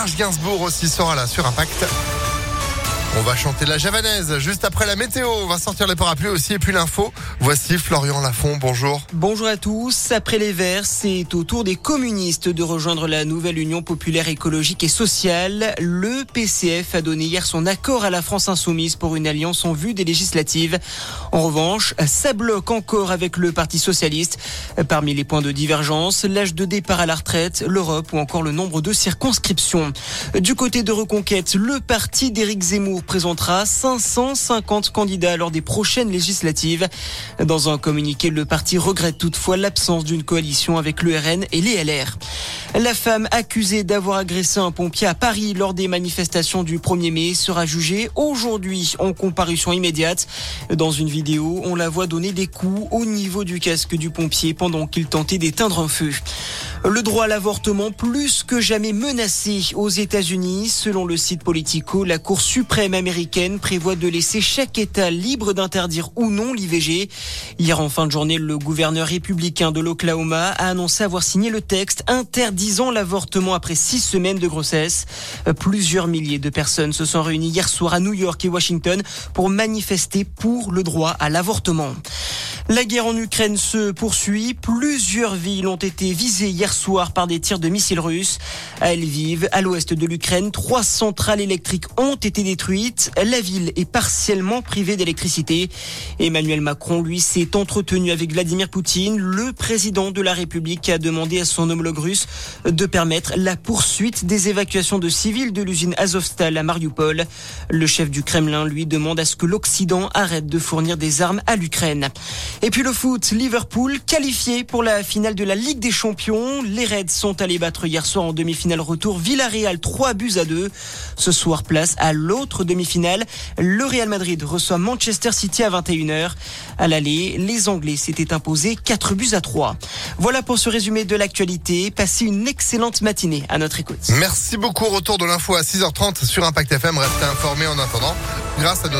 Serge Gainsbourg aussi sera là sur Impact. On va chanter la javanaise juste après la météo. On va sortir les parapluies aussi et puis l'info. Voici Florian Lafont. Bonjour. Bonjour à tous. Après les Verts, c'est au tour des communistes de rejoindre la nouvelle Union populaire écologique et sociale. Le PCF a donné hier son accord à la France insoumise pour une alliance en vue des législatives. En revanche, ça bloque encore avec le Parti socialiste. Parmi les points de divergence, l'âge de départ à la retraite, l'Europe ou encore le nombre de circonscriptions. Du côté de Reconquête, le parti d'Éric Présentera 550 candidats lors des prochaines législatives. Dans un communiqué, le parti regrette toutefois l'absence d'une coalition avec le RN et les LR. La femme accusée d'avoir agressé un pompier à Paris lors des manifestations du 1er mai sera jugée aujourd'hui en comparution immédiate. Dans une vidéo, on la voit donner des coups au niveau du casque du pompier pendant qu'il tentait d'éteindre un feu. Le droit à l'avortement plus que jamais menacé aux États-Unis. Selon le site Politico, la Cour suprême américaine prévoit de laisser chaque État libre d'interdire ou non l'IVG. Hier en fin de journée, le gouverneur républicain de l'Oklahoma a annoncé avoir signé le texte interdisant l'avortement après six semaines de grossesse. Plusieurs milliers de personnes se sont réunies hier soir à New York et Washington pour manifester pour le droit à l'avortement. La guerre en Ukraine se poursuit. Plusieurs villes ont été visées hier soir par des tirs de missiles russes. À Lviv, à l'ouest de l'Ukraine, trois centrales électriques ont été détruites. La ville est partiellement privée d'électricité. Emmanuel Macron, lui, s'est entretenu avec Vladimir Poutine. Le président de la République a demandé à son homologue russe de permettre la poursuite des évacuations de civils de l'usine Azovstal à Mariupol. Le chef du Kremlin, lui, demande à ce que l'Occident arrête de fournir des armes à l'Ukraine. Et puis le foot, Liverpool qualifié pour la finale de la Ligue des Champions. Les Reds sont allés battre hier soir en demi-finale retour Villarreal 3 buts à 2. Ce soir, place à l'autre demi-finale. Le Real Madrid reçoit Manchester City à 21h. À l'aller, les Anglais s'étaient imposés 4 buts à 3. Voilà pour ce résumé de l'actualité. Passez une excellente matinée à notre écoute. Merci beaucoup. Retour de l'info à 6h30 sur Impact FM. Restez informés en attendant grâce à notre